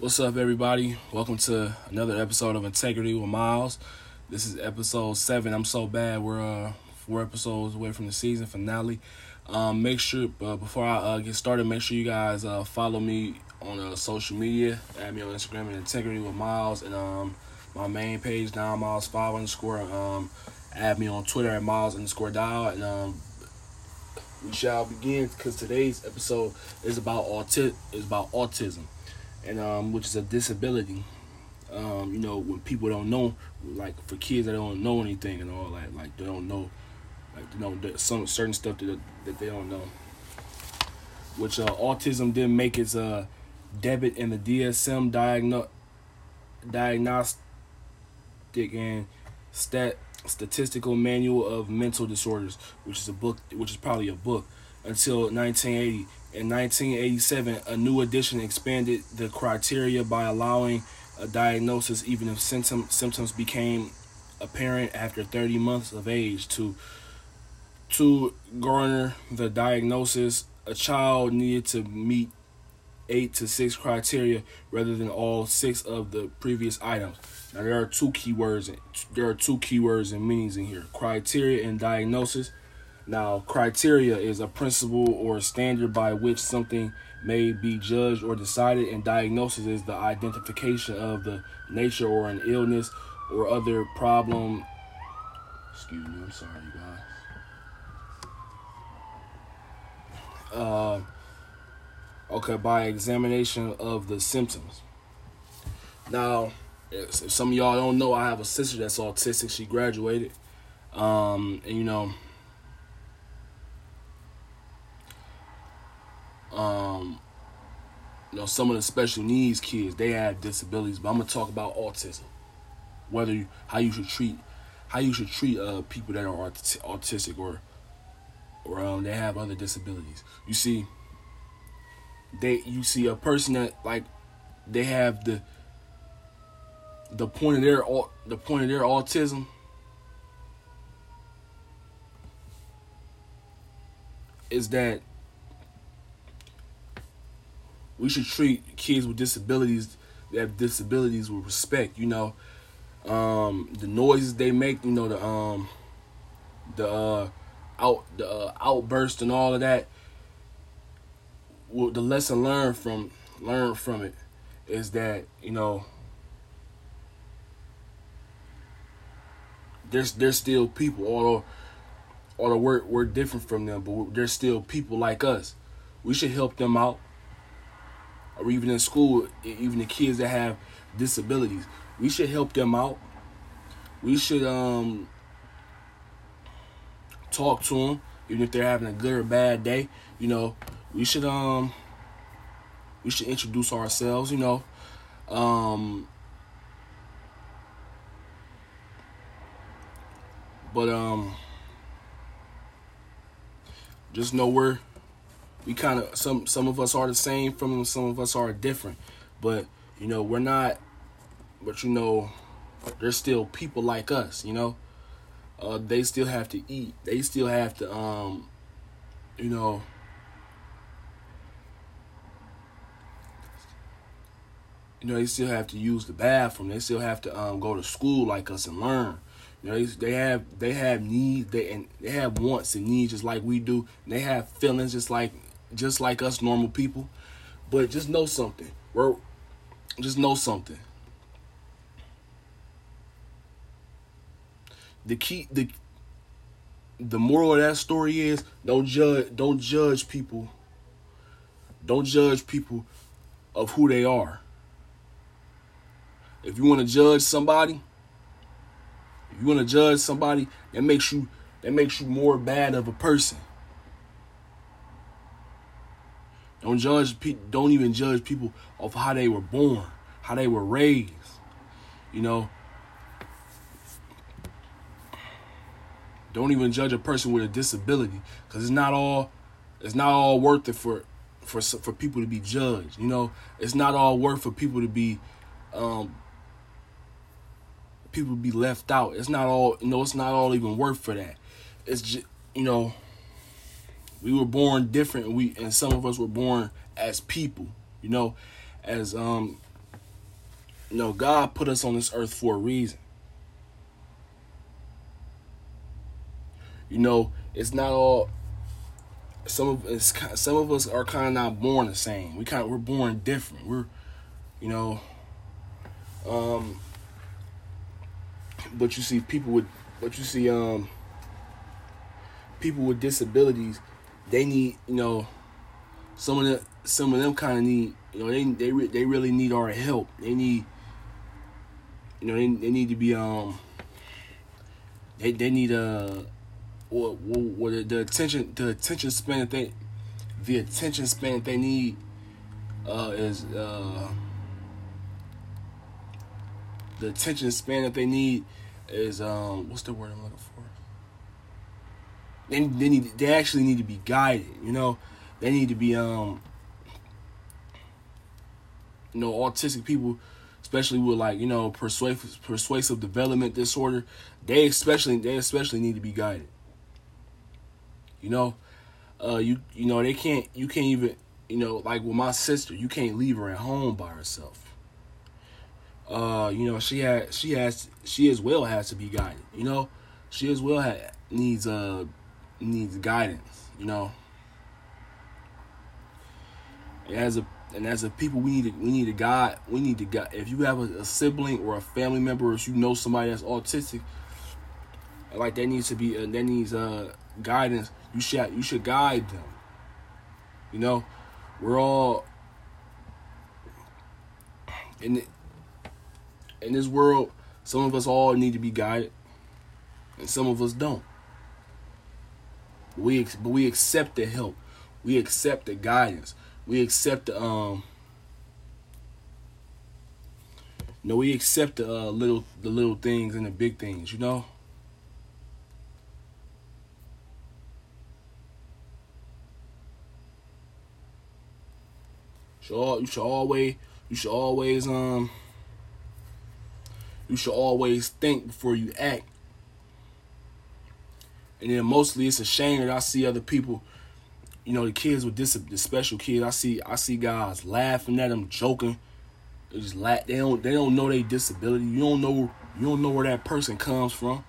What's up, everybody? Welcome to another episode of Integrity with Miles. This is episode seven. I'm so bad. We're uh, four episodes away from the season finale. Um, make sure uh, before I uh, get started, make sure you guys uh, follow me on uh, social media. Add me on Instagram at Integrity with Miles and um, my main page now Miles five underscore. Um, add me on Twitter at Miles underscore dial and um, we shall begin because today's episode is about auti- is about autism, and um, which is a disability. Um, you know, when people don't know, like for kids that don't know anything and all that, like they don't know, like you know, some certain stuff that that they don't know. Which uh, autism didn't make its uh debit in the DSM diagno- diagnostic and stat Statistical Manual of Mental Disorders, which is a book, which is probably a book, until 1980. In 1987, a new edition expanded the criteria by allowing a diagnosis even if symptom, symptoms became apparent after 30 months of age. To to garner the diagnosis, a child needed to meet eight to six criteria rather than all six of the previous items. Now there are two keywords. There are two keywords and meanings in here: criteria and diagnosis. Now, criteria is a principle or standard by which something may be judged or decided, and diagnosis is the identification of the nature or an illness or other problem. Excuse me, I'm sorry, guys. Uh, okay, by examination of the symptoms. Now, if some of y'all don't know, I have a sister that's autistic. She graduated, um, and you know, um, you know, some of the special needs kids they have disabilities. But I'm gonna talk about autism, whether you, how you should treat how you should treat uh people that are autistic or or um they have other disabilities. You see, they you see a person that like they have the the point of their the point of their autism is that we should treat kids with disabilities that have disabilities with respect. You know, um, the noises they make. You know, the um, the uh, out the uh, outburst and all of that. Well, the lesson learned from learned from it is that you know there's there's still people, although although we're we're different from them, but they're still people like us. We should help them out. Or even in school, even the kids that have disabilities, we should help them out. We should um talk to them, even if they're having a good or bad day. You know, we should um we should introduce ourselves. You know, um But um just know we're we kind of some some of us are the same from some of us are different. But you know, we're not but you know, there's still people like us, you know. Uh, they still have to eat. They still have to um you know you know, they still have to use the bathroom. They still have to um, go to school like us and learn. You know, they, they have they have needs they and they have wants and needs just like we do. And they have feelings just like just like us normal people. But just know something. We're just know something. The key the the moral of that story is don't judge don't judge people. Don't judge people of who they are. If you want to judge somebody, if you want to judge somebody, that makes you that makes you more bad of a person. Don't judge people. Don't even judge people of how they were born, how they were raised. You know. Don't even judge a person with a disability, because it's not all. It's not all worth it for, for for people to be judged. You know, it's not all worth for people to be um, people be left out. It's not all, you know, it's not all even worth for that. It's just, you know, we were born different. We and some of us were born as people, you know, as um you know, God put us on this earth for a reason. You know, it's not all. Some of us, some of us are kind of not born the same. We kind of we're born different. We're, you know, um. But you see people with, but you see um. People with disabilities, they need you know. Some of the some of them kind of need you know they they re- they really need our help. They need you know they they need to be um. They they need a. Uh, or, or the, the attention the attention span that they the attention span that they need uh, is uh, the attention span that they need is um what's the word I'm looking for? They they need they actually need to be guided. You know, they need to be um you know autistic people especially with like you know persuasive persuasive development disorder they especially they especially need to be guided you know, uh, you you know they can't. You can't even. You know, like with my sister, you can't leave her at home by herself. Uh, you know, she had she has she as well has to be guided. You know, she as well ha- needs uh needs guidance. You know, and as a and as a people, we need to we need to guide. We need to guide. If you have a, a sibling or a family member, or if you know somebody that's autistic, like that needs to be uh, that needs uh guidance you should you should guide them. You know, we're all in the, in this world. Some of us all need to be guided, and some of us don't. We but we accept the help. We accept the guidance. We accept the um. no, we accept the uh, little the little things and the big things. You know. you should always you should always um you should always think before you act. And then mostly it's a shame that I see other people, you know, the kids with this the special kids. I see I see guys laughing at them, joking. They just laugh. They don't they don't know their disability. You don't know you don't know where that person comes from.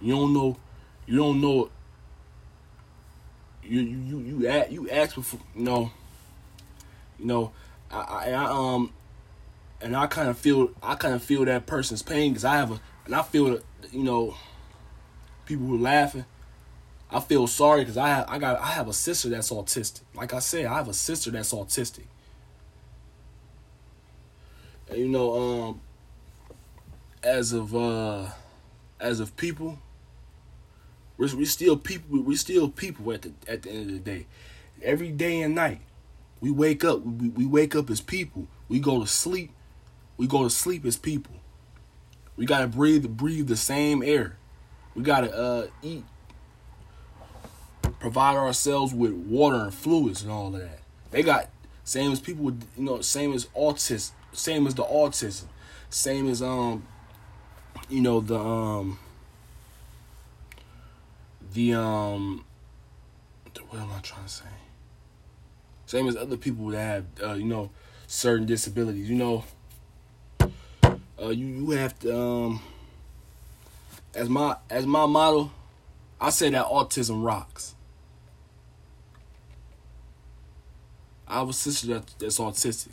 You don't know you don't know you you you you ask, you ask before you know you know I, I, I um and I kind of feel I kind of feel that person's pain because I have a and I feel you know people were laughing I feel sorry because I have, I got I have a sister that's autistic like I said I have a sister that's autistic and you know um as of uh as of people we're, we still people. We still people at the at the end of the day. Every day and night, we wake up. We, we wake up as people. We go to sleep. We go to sleep as people. We gotta breathe breathe the same air. We gotta uh, eat. Provide ourselves with water and fluids and all of that. They got same as people with you know same as autism, same as the autism, same as um you know the um the um what am I trying to say? Same as other people that have uh, you know certain disabilities. You know, uh, you you have to um as my as my model, I say that autism rocks. I have a sister that, that's autistic.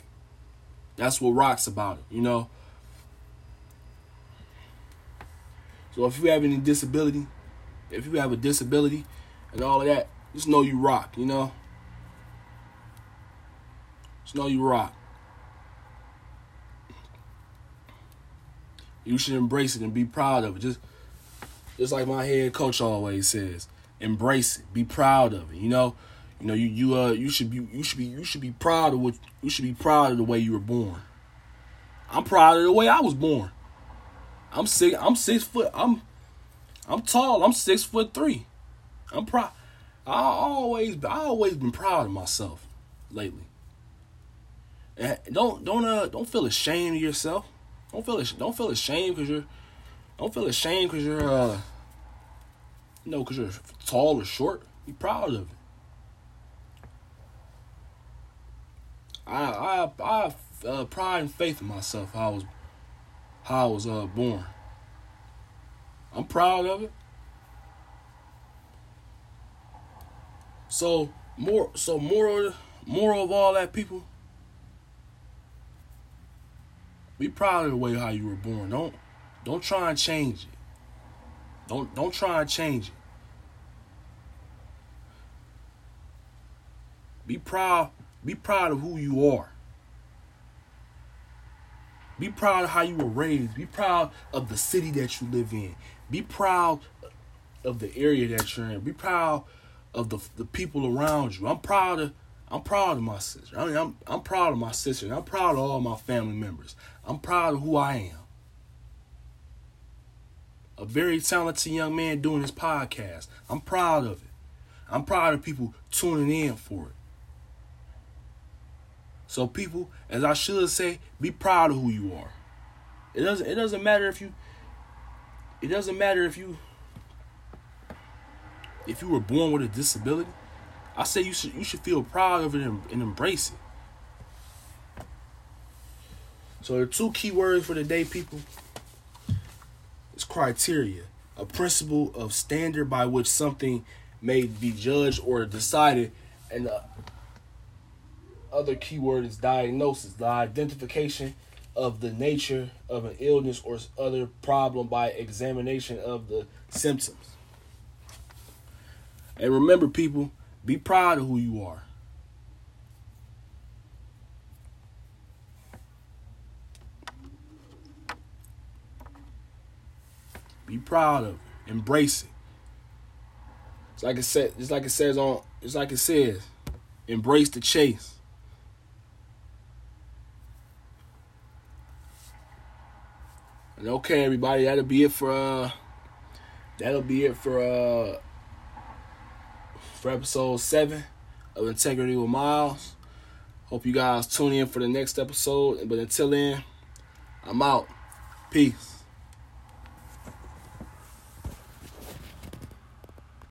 That's what rocks about it, you know. So if you have any disability, if you have a disability and all of that, just know you rock, you know? Just know you rock. You should embrace it and be proud of it. Just just like my head coach always says, embrace it. Be proud of it, you know? You know, you you uh you should be you should be you should be proud of what you should be proud of the way you were born. I'm proud of the way I was born. I'm six I'm six foot I'm I'm tall. I'm six foot three. I'm proud. I always, I always been proud of myself lately. And don't, don't, uh, don't feel ashamed of yourself. Don't feel, don't feel ashamed because you're, don't feel ashamed because you're, uh, because you're tall or short. Be proud of it. I, I, I uh, pride and faith in myself. How I was, how I was uh, born. I'm proud of it. So more, so more, more of all that, people. Be proud of the way how you were born. Don't, don't try and change it. Don't, don't try and change it. Be proud. Be proud of who you are. Be proud of how you were raised. Be proud of the city that you live in. Be proud of the area that you're in. Be proud of the the people around you. I'm proud of I'm proud of my sister. I mean, I'm I'm proud of my sister. I'm proud of all my family members. I'm proud of who I am. A very talented young man doing this podcast. I'm proud of it. I'm proud of people tuning in for it. So people, as I should say, be proud of who you are. It doesn't it doesn't matter if you it doesn't matter if you if you were born with a disability. I say you should you should feel proud of it and, and embrace it. So the two key words for the day, people, criteria. A principle of standard by which something may be judged or decided, and the other keyword is diagnosis, the identification of the nature of an illness or other problem by examination of the symptoms. And remember, people, be proud of who you are. Be proud of it. Embrace it. It's like it said. It's like it says on. It's like it says. Embrace the chase. And okay, everybody, that'll be it for uh that'll be it for uh for episode seven of Integrity with Miles. Hope you guys tune in for the next episode. But until then, I'm out. Peace.